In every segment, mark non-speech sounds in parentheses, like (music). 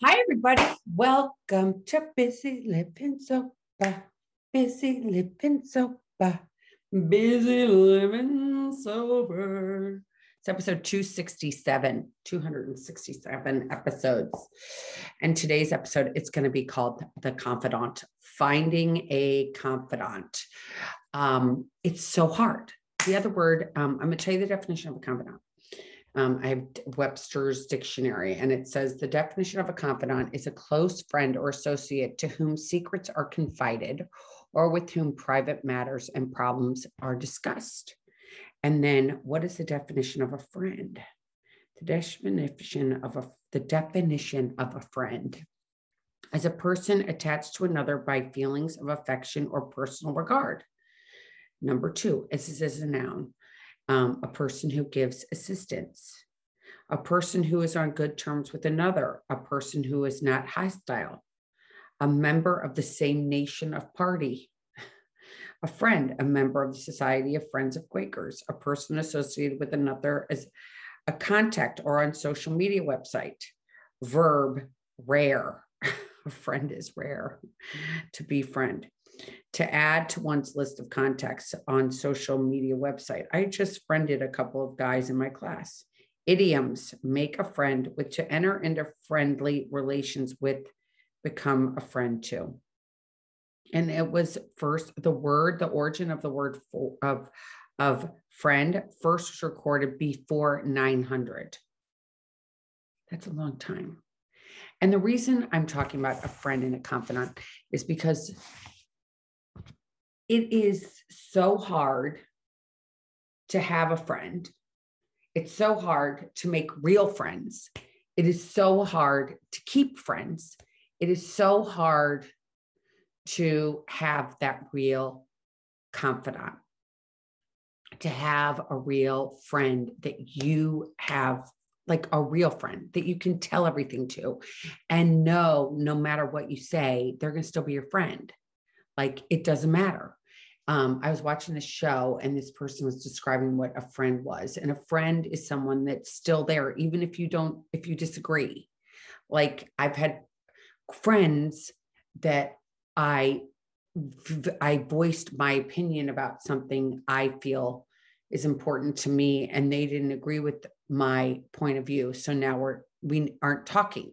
Hi, everybody. Welcome to Bizzy Living Sober. Bizzy Living Sober. Bizzy Living Sober. It's episode 267, 267 episodes. And today's episode, it's going to be called The Confidant, Finding a Confidant. Um, it's so hard. The other word, um, I'm going to tell you the definition of a confidant. Um, I have Webster's dictionary, and it says the definition of a confidant is a close friend or associate to whom secrets are confided or with whom private matters and problems are discussed. And then, what is the definition of a friend? The definition of a the definition of a friend as a person attached to another by feelings of affection or personal regard. Number two, this is a noun, um, a person who gives assistance, a person who is on good terms with another, a person who is not hostile, a member of the same nation of party, a friend, a member of the Society of Friends of Quakers, a person associated with another as a contact or on social media website. Verb, rare. (laughs) a friend is rare to be friend to add to one's list of contacts on social media website. I just friended a couple of guys in my class. Idioms, make a friend with to enter into friendly relations with, become a friend to. And it was first the word, the origin of the word for, of, of friend first recorded before 900. That's a long time. And the reason I'm talking about a friend and a confidant is because it is so hard to have a friend. It's so hard to make real friends. It is so hard to keep friends. It is so hard to have that real confidant, to have a real friend that you have, like a real friend that you can tell everything to and know no matter what you say, they're going to still be your friend. Like it doesn't matter um, I was watching the show and this person was describing what a friend was. And a friend is someone that's still there, even if you don't, if you disagree. Like I've had friends that I I voiced my opinion about something I feel is important to me and they didn't agree with my point of view. So now we're we aren't talking.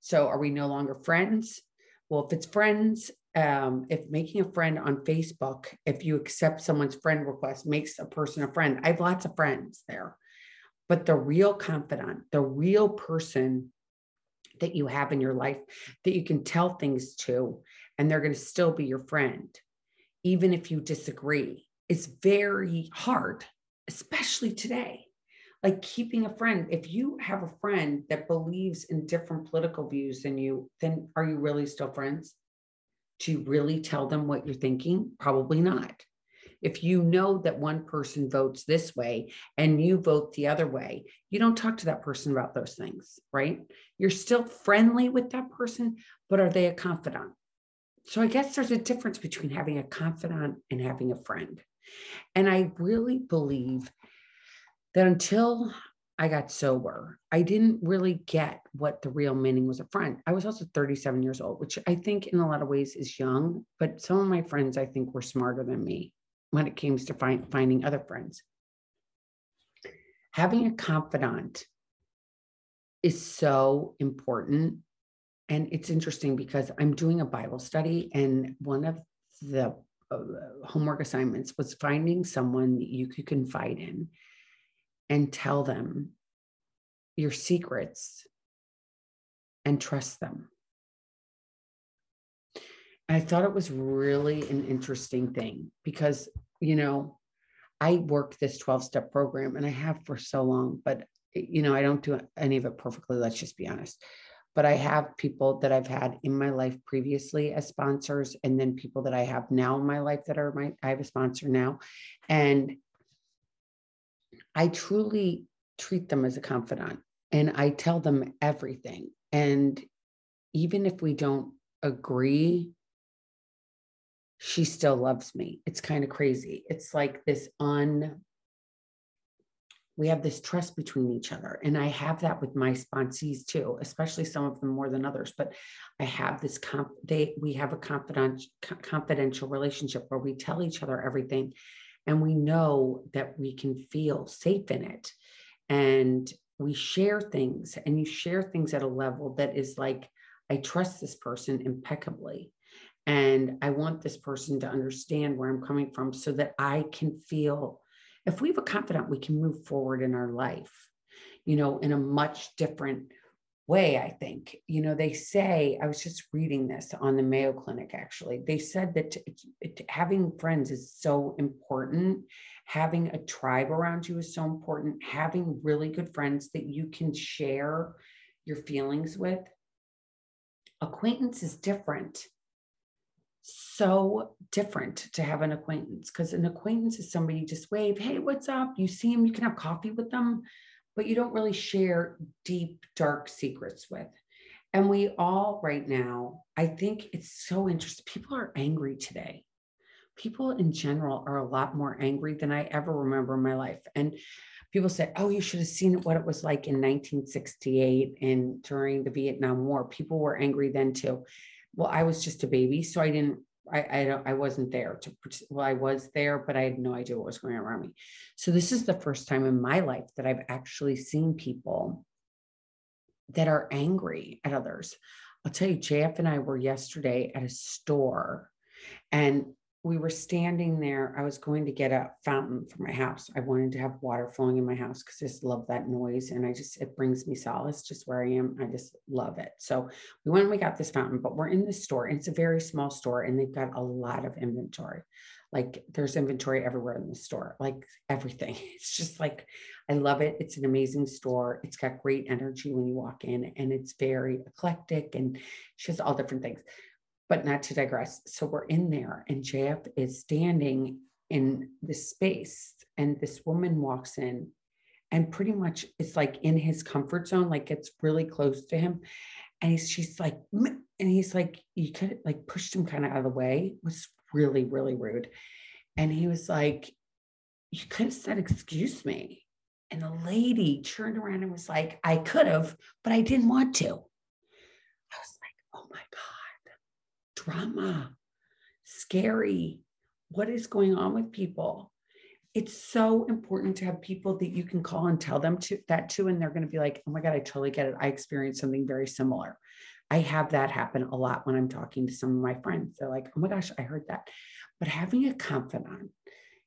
So are we no longer friends? Well, if it's friends um, if making a friend on Facebook, if you accept someone's friend request, makes a person a friend. I have lots of friends there, but the real confidant, the real person that you have in your life that you can tell things to, and they're going to still be your friend, even if you disagree, is very hard, especially today. Like keeping a friend, if you have a friend that believes in different political views than you, then are you really still friends? To really tell them what you're thinking? Probably not. If you know that one person votes this way and you vote the other way, you don't talk to that person about those things, right? You're still friendly with that person, but are they a confidant? So I guess there's a difference between having a confidant and having a friend. And I really believe that until I got sober, I didn't really get what the real meaning was a friend. I was also 37 years old, which I think in a lot of ways is young, but some of my friends I think were smarter than me when it came to find, finding other friends. Having a confidant is so important. And it's interesting because I'm doing a Bible study, and one of the uh, homework assignments was finding someone you could confide in and tell them your secrets and trust them. I thought it was really an interesting thing because, you know, I work this 12 step program and I have for so long, but, you know, I don't do any of it perfectly. Let's just be honest. But I have people that I've had in my life previously as sponsors, and then people that I have now in my life that are my, I have a sponsor now. And I truly treat them as a confidant and I tell them everything. And even if we don't agree, she still loves me. It's kind of crazy. It's like this un we have this trust between each other. And I have that with my sponsees too, especially some of them more than others. But I have this comp they we have a confidential confidential relationship where we tell each other everything and we know that we can feel safe in it. And we share things and you share things at a level that is like, I trust this person impeccably. And I want this person to understand where I'm coming from so that I can feel if we have a confidant, we can move forward in our life, you know, in a much different way, I think. You know, they say, I was just reading this on the Mayo Clinic actually. They said that it, it, having friends is so important. Having a tribe around you is so important. Having really good friends that you can share your feelings with. Acquaintance is different so different to have an acquaintance because an acquaintance is somebody you just wave, hey, what's up? You see them, you can have coffee with them, but you don't really share deep, dark secrets with. And we all, right now, I think it's so interesting. People are angry today. People in general are a lot more angry than I ever remember in my life. And people say, oh, you should have seen what it was like in 1968 and during the Vietnam War. People were angry then too well, I was just a baby, so I didn't. I I don't. I wasn't there to. Well, I was there, but I had no idea what was going on around me. So this is the first time in my life that I've actually seen people that are angry at others. I'll tell you, JF and I were yesterday at a store, and we were standing there. I was going to get a fountain for my house. I wanted to have water flowing in my house because I just love that noise. And I just, it brings me solace just where I am. I just love it. So we went and we got this fountain, but we're in this store it's a very small store and they've got a lot of inventory. Like there's inventory everywhere in the store, like everything. (laughs) It's just like, I love it. It's an amazing store. It's got great energy when you walk in and it's very eclectic and she has all different things but not to digress. So we're in there, and JF is standing in this space, and this woman walks in, and pretty much it's like in his comfort zone, like it's really close to him. And he's, she's like, and he's like, you could like pushed him kind of out of the way. It was really, really rude. And he was like, you could have said, excuse me. And the lady turned around and was like, I could have, but I didn't want to. I was like, oh my God drama, scary. What is going on with people? It's so important to have people that you can call and tell them to, that to, and they're going to be like, oh my God, I totally get it. I experienced something very similar. I have that happen a lot when I'm talking to some of my friends. They're like, oh my gosh, I heard that. But having a confidant,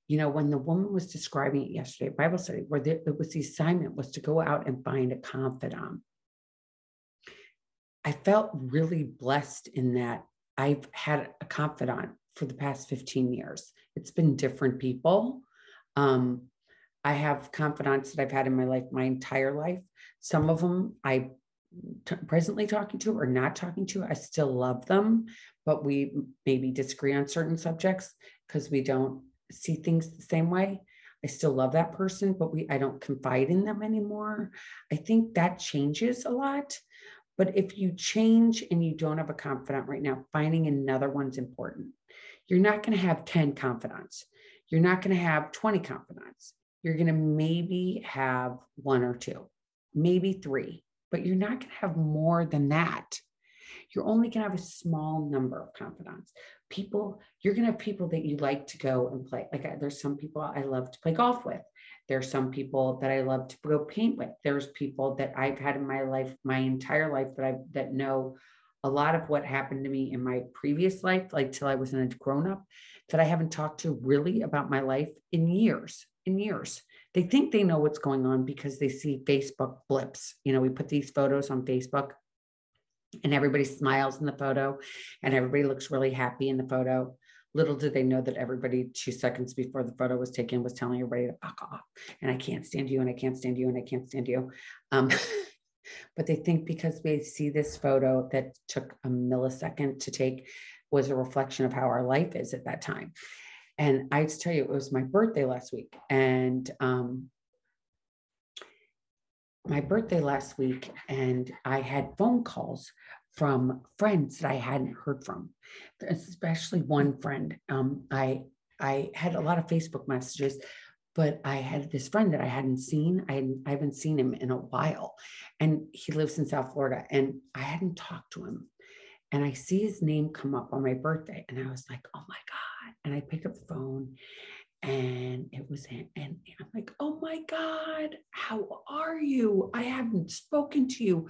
you know, when the woman was describing it yesterday, Bible study, where the, it was the assignment was to go out and find a confidant. I felt really blessed in that I've had a confidant for the past 15 years. It's been different people. Um, I have confidants that I've had in my life my entire life. Some of them I t- presently talking to or not talking to. I still love them, but we maybe disagree on certain subjects because we don't see things the same way. I still love that person, but we I don't confide in them anymore. I think that changes a lot. But if you change and you don't have a confidant right now, finding another one's important. You're not going to have 10 confidants. You're not going to have 20 confidants. You're going to maybe have one or two, maybe three, but you're not going to have more than that. You're only going to have a small number of confidants. People, you're going to have people that you like to go and play. Like there's some people I love to play golf with. There's some people that I love to go paint with. There's people that I've had in my life, my entire life, that I that know a lot of what happened to me in my previous life, like till I was a grown up, that I haven't talked to really about my life in years. In years, they think they know what's going on because they see Facebook blips. You know, we put these photos on Facebook and everybody smiles in the photo and everybody looks really happy in the photo. Little did they know that everybody two seconds before the photo was taken was telling everybody to fuck off. And I can't stand you, and I can't stand you, and I can't stand you. Um, (laughs) but they think because we see this photo that took a millisecond to take was a reflection of how our life is at that time. And I just tell you, it was my birthday last week. And um, my birthday last week, and I had phone calls from friends that I hadn't heard from, especially one friend. Um, I I had a lot of Facebook messages, but I had this friend that I hadn't seen. I, hadn't, I haven't seen him in a while. And he lives in South Florida. And I hadn't talked to him. And I see his name come up on my birthday. And I was like, oh my God. And I picked up the phone and it was him. And I'm like, oh my God, how are you? I haven't spoken to you.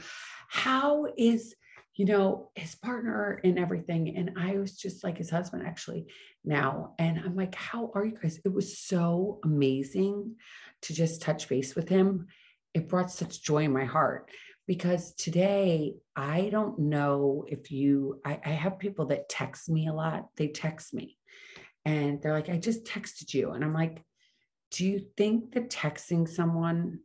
How is you know, his partner and everything. And I was just like his husband actually now. And I'm like, how are you guys? It was so amazing to just touch base with him. It brought such joy in my heart because today I don't know if you, I, I have people that text me a lot. They text me and they're like, I just texted you. And I'm like, do you think that texting someone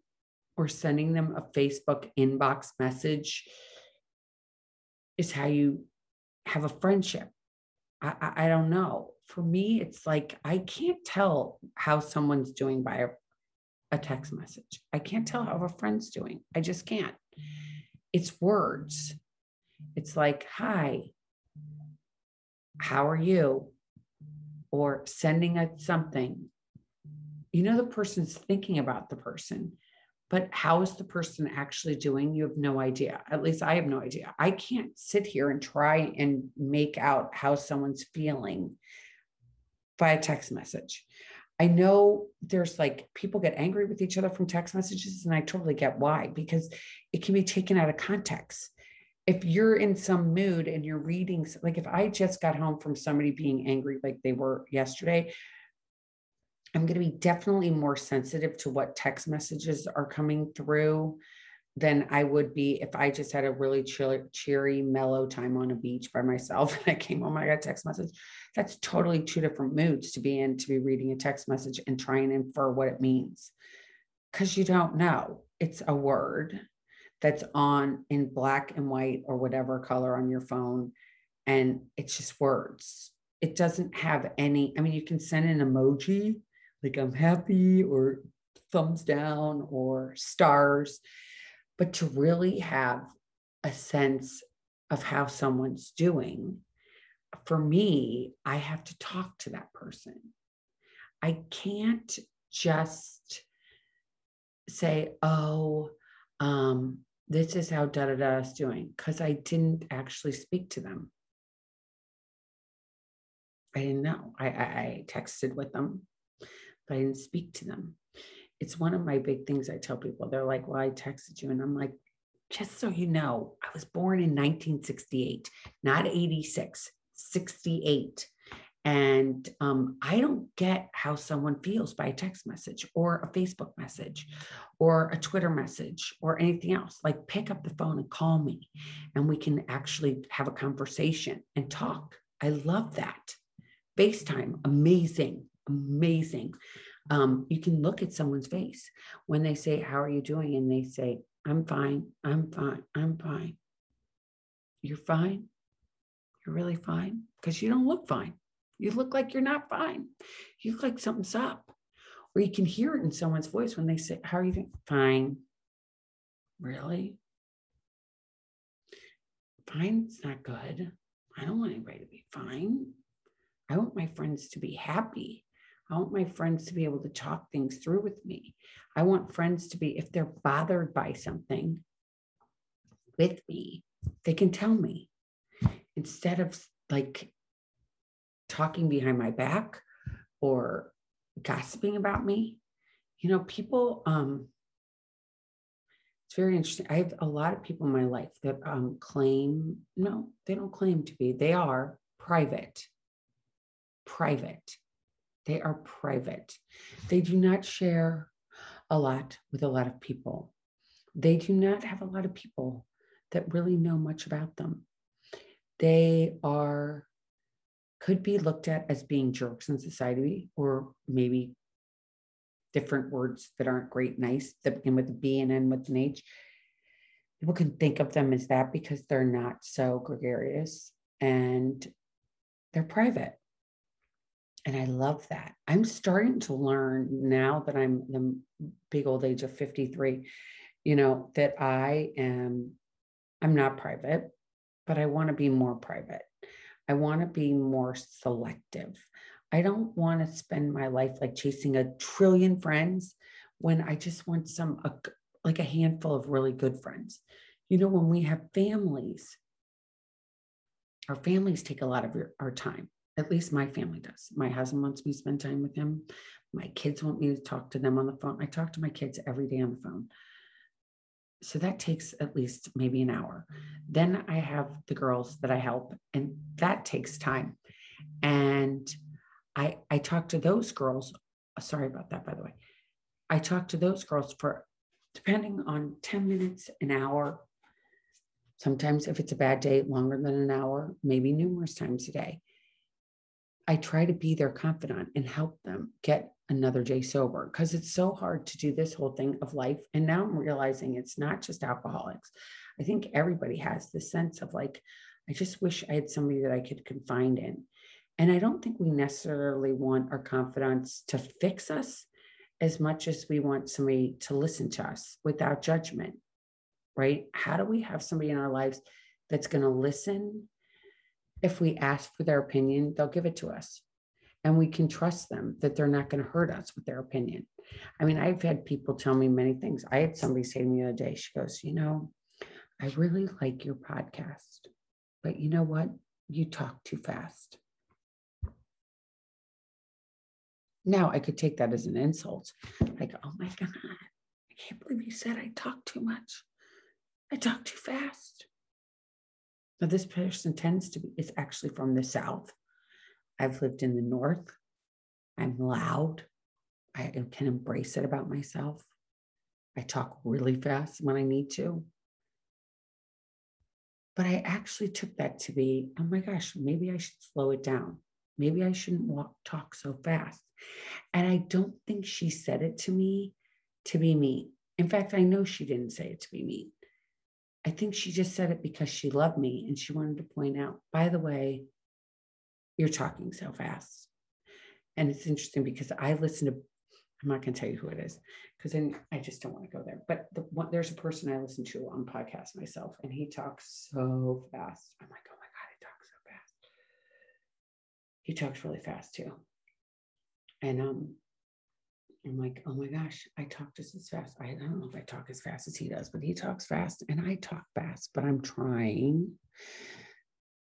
or sending them a Facebook inbox message is how you have a friendship. I, I, I don't know. For me, it's like I can't tell how someone's doing by a, a text message. I can't tell how a friend's doing. I just can't. It's words. It's like, hi, how are you? Or sending a something. You know, the person's thinking about the person but how is the person actually doing? You have no idea. At least i have no idea. I can't sit here and try and make out how someone's feeling by a text message. I know there's like people get angry with each other from text messages and i totally get why because it can be taken out of context. If you're in some mood and you're reading like if i just got home from somebody being angry like they were yesterday I'm going to be definitely more sensitive to what text messages are coming through than I would be if I just had a really cheery, mellow time on a beach by myself (laughs) and I came home, I got a text message. That's totally two different moods to be in, to be reading a text message and trying to infer what it means. Because you don't know. It's a word that's on in black and white or whatever color on your phone. And it's just words. It doesn't have any, I mean, you can send an emoji like I'm happy or thumbs down or stars, but to really have a sense of how someone's doing, for me, I have to talk to that person. I can't just say, oh, um, this is how da da da is doing, because I didn't actually speak to them. I didn't know. I, I, I texted with them but I didn't speak to them. It's one of my big things I tell people. They're like, Well, I texted you. And I'm like, Just so you know, I was born in 1968, not 86, 68. And um, I don't get how someone feels by a text message or a Facebook message or a Twitter message or anything else. Like, pick up the phone and call me, and we can actually have a conversation and talk. I love that. FaceTime, amazing amazing. Um, you can look at someone's face when they say, How are you doing? And they say, I'm fine, I'm fine, I'm fine. You're fine. You're really fine because you don't look fine. You look like you're not fine. You look like something's up. Or you can hear it in someone's voice when they say, How are you doing? Fine. Really? Fine's not good. I don't want anybody to be fine. I want my friends to be happy. I want my friends to be able to talk things through with me. I want friends to be, if they're bothered by something with me, they can tell me instead of like talking behind my back or gossiping about me. You know, people, um, it's very interesting. I have a lot of people in my life that um, claim, no, they don't claim to be, they are private. Private they are private. They do not share a lot with a lot of people. They do not have a lot of people that really know much about them. They are, could be looked at as being jerks in society, or maybe different words that aren't great, nice, that begin with a B and end with an H. People can think of them as that because they're not so gregarious and they're private and I love that. I'm starting to learn now that I'm the big old age of 53, you know, that I am, I'm not private, but I want to be more private. I want to be more selective. I don't want to spend my life like chasing a trillion friends when I just want some, a, like a handful of really good friends. You know, when we have families, our families take a lot of our time. At least my family does. My husband wants me to spend time with him. My kids want me to talk to them on the phone. I talk to my kids every day on the phone. So that takes at least maybe an hour. Then I have the girls that I help, and that takes time. And I I talk to those girls. Uh, sorry about that, by the way. I talk to those girls for depending on 10 minutes, an hour. Sometimes, if it's a bad day, longer than an hour, maybe numerous times a day. I try to be their confidant and help them get another day sober because it's so hard to do this whole thing of life. And now I'm realizing it's not just alcoholics. I think everybody has this sense of like, I just wish I had somebody that I could confide in. And I don't think we necessarily want our confidants to fix us as much as we want somebody to listen to us without judgment, right? How do we have somebody in our lives that's going to listen? If we ask for their opinion, they'll give it to us. And we can trust them that they're not going to hurt us with their opinion. I mean, I've had people tell me many things. I had somebody say to me the other day, she goes, You know, I really like your podcast, but you know what? You talk too fast. Now I could take that as an insult. Like, oh my God, I can't believe you said I talk too much. I talk too fast. Now, this person tends to be, it's actually from the South. I've lived in the North. I'm loud. I can embrace it about myself. I talk really fast when I need to. But I actually took that to be, oh my gosh, maybe I should slow it down. Maybe I shouldn't walk, talk so fast. And I don't think she said it to me to be mean. In fact, I know she didn't say it to be mean. I think she just said it because she loved me and she wanted to point out, by the way, you're talking so fast. And it's interesting because I listen to, I'm not going to tell you who it is because then I just don't want to go there. But the there's a person I listen to on podcast myself and he talks so fast. I'm like, oh my God, he talks so fast. He talks really fast too. And um, I'm like, oh my gosh, I talk just as fast. I don't know if I talk as fast as he does, but he talks fast and I talk fast, but I'm trying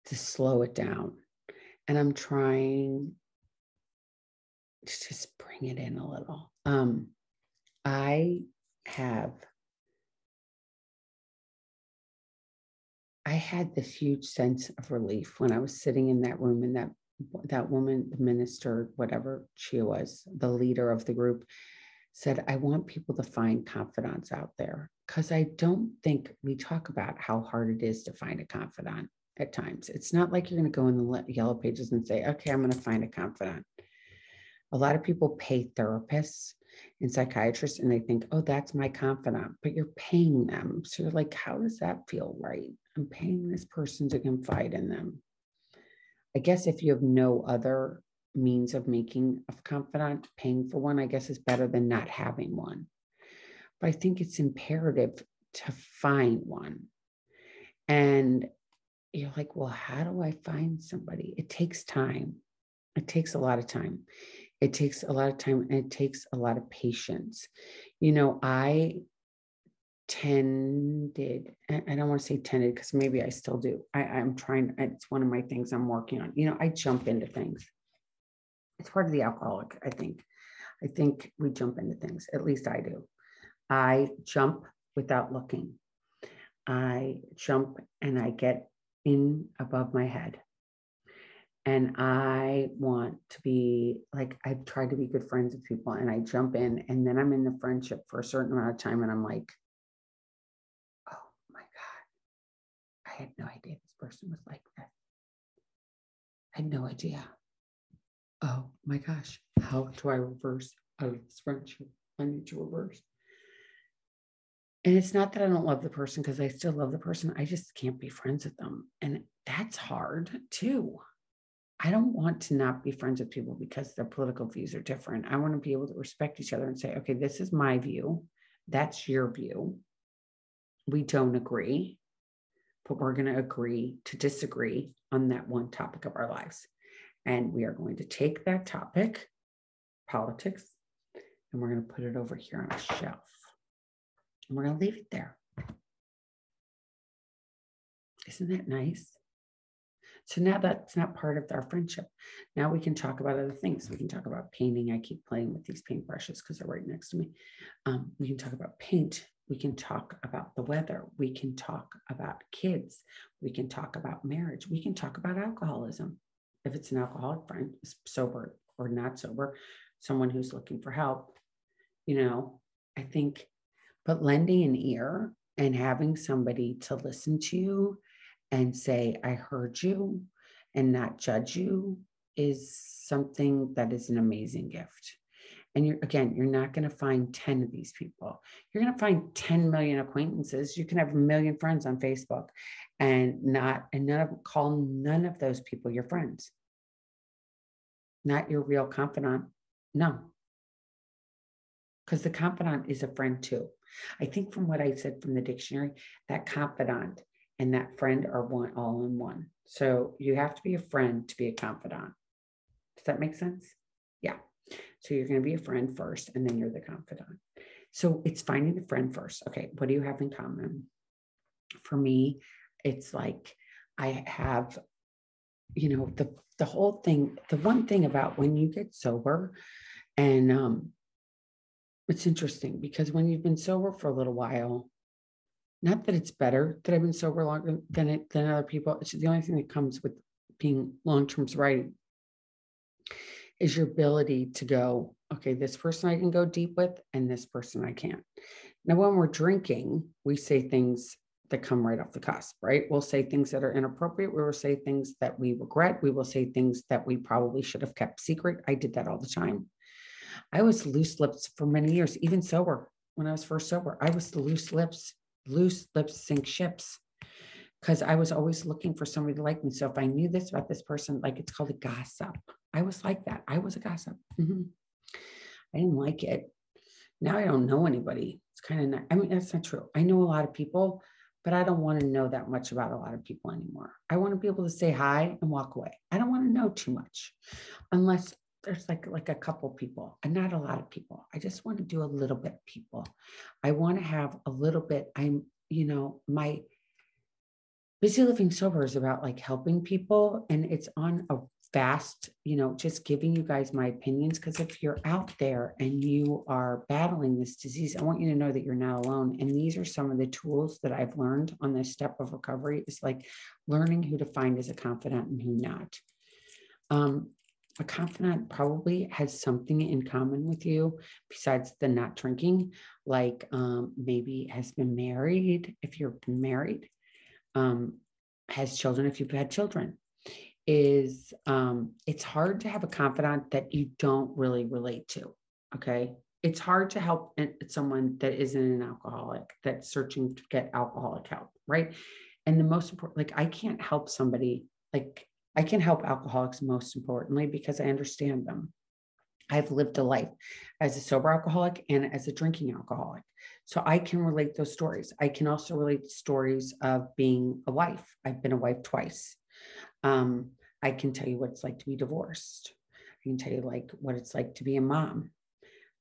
to slow it down. And I'm trying to just bring it in a little. Um, I have I had this huge sense of relief when I was sitting in that room in that that woman, the minister, whatever she was, the leader of the group, said, I want people to find confidants out there because I don't think we talk about how hard it is to find a confidant at times. It's not like you're going to go in the yellow pages and say, okay, I'm going to find a confidant. A lot of people pay therapists and psychiatrists and they think, oh, that's my confidant, but you're paying them. So you're like, how does that feel right? I'm paying this person to confide in them. I guess if you have no other means of making a confidant, paying for one, I guess is better than not having one. But I think it's imperative to find one. And you're like, well, how do I find somebody? It takes time. It takes a lot of time. It takes a lot of time and it takes a lot of patience. You know, I tended i don't want to say tended because maybe i still do. I, i'm trying it's one of my things i'm working on. You know i jump into things. It's part of the alcoholic i think. I think we jump into things at least i do. I jump without looking. I jump and i get in above my head. And i want to be like i've tried to be good friends with people and i jump in and then i'm in the friendship for a certain amount of time and i'm like had no idea this person was like that. I had no idea. Oh my gosh, how do I reverse out of this friendship? I need to reverse. And it's not that I don't love the person because I still love the person. I just can't be friends with them. And that's hard too. I don't want to not be friends with people because their political views are different. I want to be able to respect each other and say, okay, this is my view. That's your view. We don't agree but we're going to agree to disagree on that one topic of our lives. And we are going to take that topic, politics, and we're going to put it over here on a shelf. And we're going to leave it there. Isn't that nice? So now that's not part of our friendship. Now we can talk about other things. We can talk about painting. I keep playing with these paintbrushes because they're right next to me. Um, we can talk about paint. We can talk about the weather. We can talk about kids. We can talk about marriage. We can talk about alcoholism. If it's an alcoholic friend, sober or not sober, someone who's looking for help, you know, I think, but lending an ear and having somebody to listen to you and say, I heard you and not judge you is something that is an amazing gift. And you're again, you're not going to find 10 of these people. You're going to find 10 million acquaintances. You can have a million friends on Facebook and not, and none of call none of those people your friends. Not your real confidant. No. Because the confidant is a friend too. I think from what I said from the dictionary, that confidant and that friend are one all in one. So you have to be a friend to be a confidant. Does that make sense? So you're going to be a friend first, and then you're the confidant. So it's finding the friend first. Okay, what do you have in common? For me, it's like I have, you know, the the whole thing. The one thing about when you get sober, and um, it's interesting because when you've been sober for a little while, not that it's better that I've been sober longer than it than other people. It's the only thing that comes with being long-term sobriety is your ability to go, okay, this person I can go deep with, and this person I can't. Now, when we're drinking, we say things that come right off the cusp, right? We'll say things that are inappropriate. We will say things that we regret. We will say things that we probably should have kept secret. I did that all the time. I was loose lips for many years, even sober. When I was first sober, I was the loose lips loose lips sink ships because I was always looking for somebody to like me. So if I knew this about this person, like it's called a gossip. I was like that. I was a gossip. Mm-hmm. I didn't like it. Now I don't know anybody. It's kind of not, I mean, that's not true. I know a lot of people, but I don't want to know that much about a lot of people anymore. I want to be able to say hi and walk away. I don't want to know too much unless there's like like a couple people and not a lot of people i just want to do a little bit people i want to have a little bit i'm you know my bizzy living sober is about like helping people and it's on a fast you know just giving you guys my opinions because if you're out there and you are battling this disease i want you to know that you're not alone and these are some of the tools that i've learned on this step of recovery is like learning who to find as a confidant and who not um, a confidant probably has something in common with you besides the not drinking, like um, maybe has been married if you're married, um, has children if you've had children. Is um, it's hard to have a confidant that you don't really relate to. Okay. It's hard to help someone that isn't an alcoholic that's searching to get alcoholic help. Right. And the most important, like, I can't help somebody like I can help alcoholics most importantly because I understand them. I've lived a life as a sober alcoholic and as a drinking alcoholic. So I can relate those stories. I can also relate stories of being a wife. I've been a wife twice. Um, I can tell you what it's like to be divorced. I can tell you like what it's like to be a mom.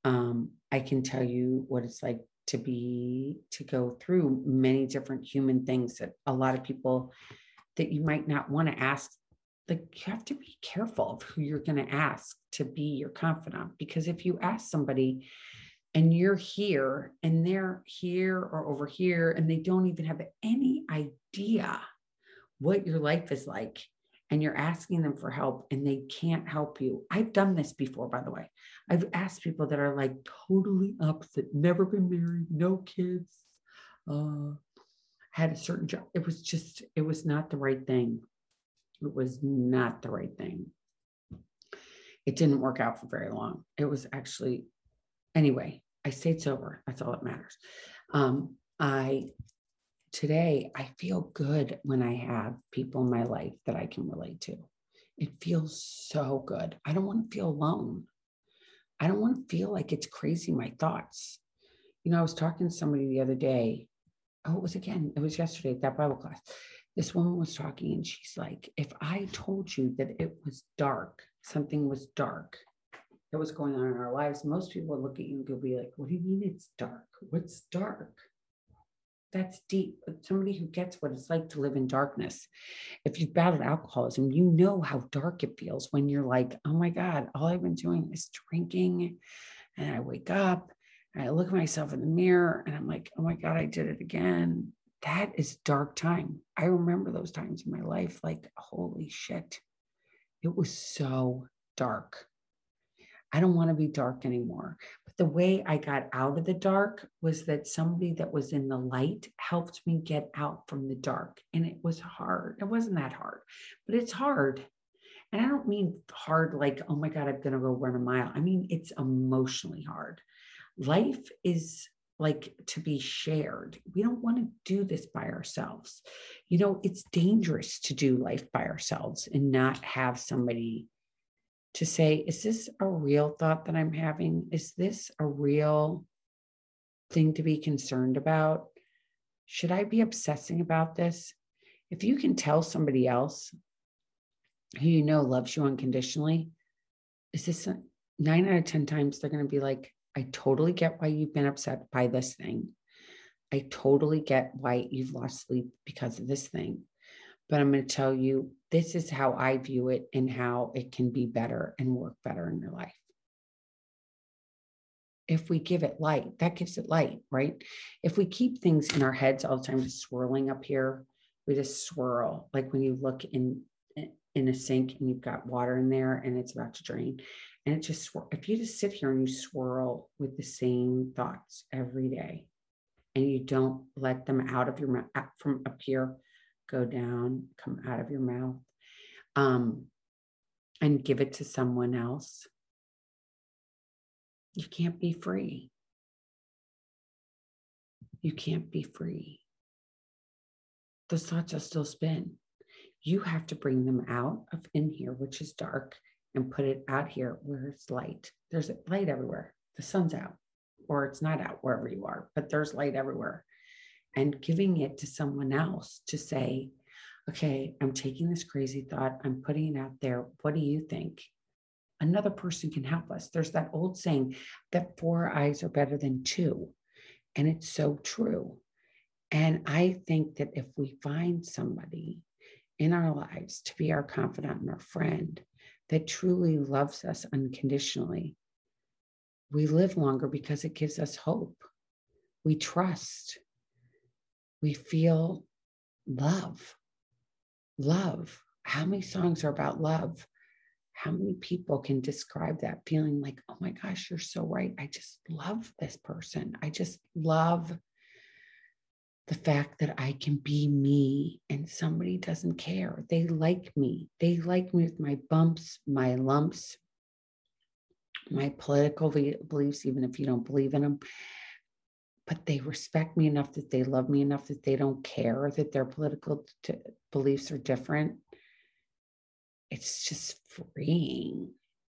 Um, I can tell you what it's like to be to go through many different human things that a lot of people that you might not want to ask like you have to be careful of who you're going to ask to be your confidant because if you ask somebody and you're here and they're here or over here and they don't even have any idea what your life is like and you're asking them for help and they can't help you. I've done this before, by the way. I've asked people that are like totally opposite, never been married, no kids, uh, had a certain job. It was just, it was not the right thing. It was not the right thing. It didn't work out for very long. It was actually, anyway, I stayed sober. That's all that matters. Um, I, today, I feel good when I have people in my life that I can relate to. It feels so good. I don't want to feel alone. I don't want to feel like it's crazy, my thoughts. You know, I was talking to somebody the other day. Oh, it was again, it was yesterday at that Bible class this woman was talking and she's like, if I told you that it was dark, something was dark that was going on in our lives, most people would look at you and go be like, what do you mean it's dark? What's dark? That's deep. Somebody who gets what it's like to live in darkness. If you've battled alcoholism, you know how dark it feels when you're like, oh my God, all I've been doing is drinking. And I wake up and I look at myself in the mirror and I'm like, oh my God, I did it again that is dark time. I remember those times in my life like, holy shit, it was so dark. I don't want to be dark anymore. But the way I got out of the dark was that somebody that was in the light helped me get out from the dark. And it was hard. It wasn't that hard, but it's hard. And I don't mean hard like, oh my God, I'm going to go run a mile. I mean, it's emotionally hard. Life is like to be shared. We don't want to do this by ourselves. You know, it's dangerous to do life by ourselves and not have somebody to say, is this a real thought that I'm having? Is this a real thing to be concerned about? Should I be obsessing about this? If you can tell somebody else who you know loves you unconditionally, is this a, nine out of 10 times they're going to be like, I totally get why you've been upset by this thing. I totally get why you've lost sleep because of this thing. But I'm going to tell you this is how I view it and how it can be better and work better in your life. If we give it light, that gives it light, right? If we keep things in our heads all the time, just swirling up here, we just swirl. Like when you look in in a sink and you've got water in there and it's about to drain and it just, if you just sit here and you swirl with the same thoughts every day and you don't let them out of your mouth from up here, go down, come out of your mouth, um, and give it to someone else, you can't be free. You can't be free. Those thoughts are still spin. You have to bring them out of in here, which is dark, and put it out here where it's light. There's light everywhere. The sun's out, or it's not out wherever you are, but there's light everywhere. And giving it to someone else to say, okay, I'm taking this crazy thought, I'm putting it out there. What do you think? Another person can help us. There's that old saying that four eyes are better than two. And it's so true. And I think that if we find somebody in our lives to be our confidant and our friend, that truly loves us unconditionally, we live longer because it gives us hope. We trust. We feel love. Love. How many songs are about love? How many people can describe that feeling like, oh my gosh, you're so right. I just love this person. I just love the fact that I can be me and somebody doesn't care. They like me. They like me with my bumps, my lumps, my political beliefs, even if you don't believe in them. But they respect me enough that they love me enough that they don't care that their political t- beliefs are different. It's just freeing.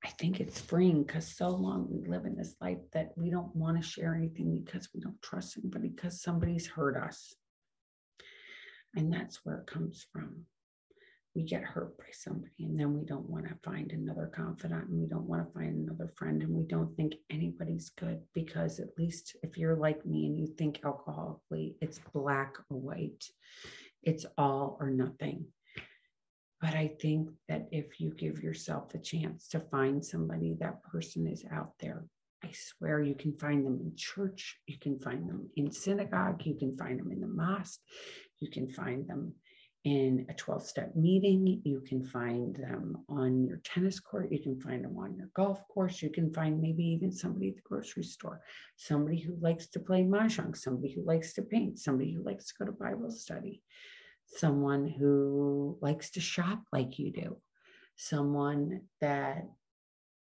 I think it's freeing because so long we live in this life that we don't want to share anything because we don't trust anybody because somebody's hurt us. And that's where it comes from. We get hurt by somebody, and then we don't want to find another confidant, and we don't want to find another friend, and we don't think anybody's good because, at least if you're like me and you think alcoholically, it's black or white, it's all or nothing. But I think that if you give yourself a chance to find somebody, that person is out there. I swear you can find them in church, you can find them in synagogue, you can find them in the mosque, you can find them in a 12 step meeting, you can find them on your tennis court, you can find them on your golf course, you can find maybe even somebody at the grocery store, somebody who likes to play mahjong, somebody who likes to paint, somebody who likes to go to Bible study. Someone who likes to shop like you do, someone that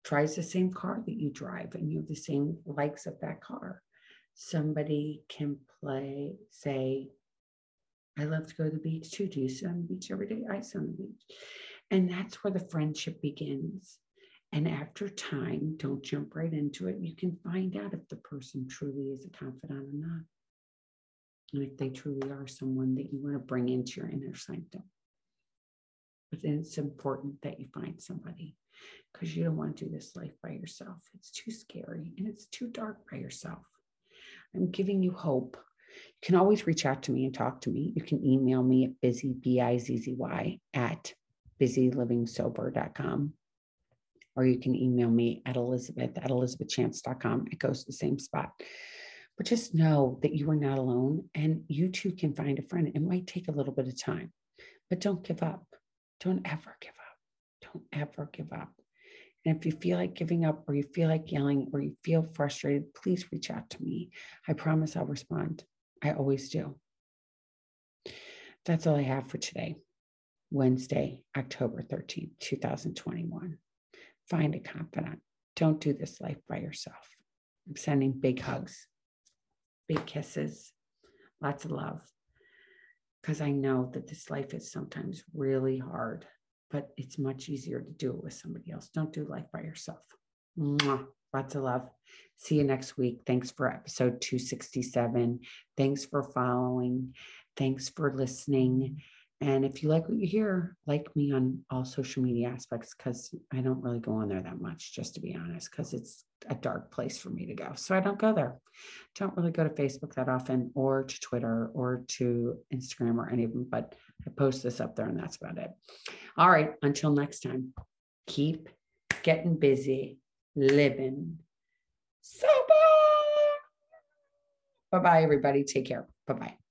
tries the same car that you drive and you have the same likes of that car. Somebody can play, say, I love to go to the beach too. Do you sit on the beach every day? I sit on the beach. And that's where the friendship begins. And after time, don't jump right into it. You can find out if the person truly is a confidant or not. and if they truly are someone that you want to bring into your inner sanctum. But then it's important that you find somebody because you don't want to do this life by yourself. It's too scary and it's too dark by yourself. I'm giving you hope. Can always reach out to me and talk to me. You can email me at bizzy, B I Z Z Y, at bizzylivingsober.com. Or you can email me at elizabeth at elizabethchance.com. It goes to the same spot. But just know that you are not alone and you too can find a friend. It might take a little bit of time, but don't give up. Don't ever give up. Don't ever give up. And if you feel like giving up or you feel like yelling or you feel frustrated, please reach out to me. I promise I'll respond. I always do. That's all I have for today. Wednesday, October 13th, 2021. Find a confidant. Don't do this life by yourself. I'm sending big hugs, big kisses, lots of love. Because I know that this life is sometimes really hard but it's much easier to do it with somebody else. Don't do life by yourself. Mwah. Lots of love. See you next week. Thanks for episode 267. Thanks for following. Thanks for listening. And if you like what you hear, like me on all social media aspects, because I don't really go on there that much, just to be honest, because it's a dark place for me to go. So I don't go there. Don't really go to Facebook that often or to Twitter or to Instagram or any of them, but I post this up there and that's about it. All right. Until next time, keep getting busy, living sober. Bye bye, everybody. Take care. Bye bye.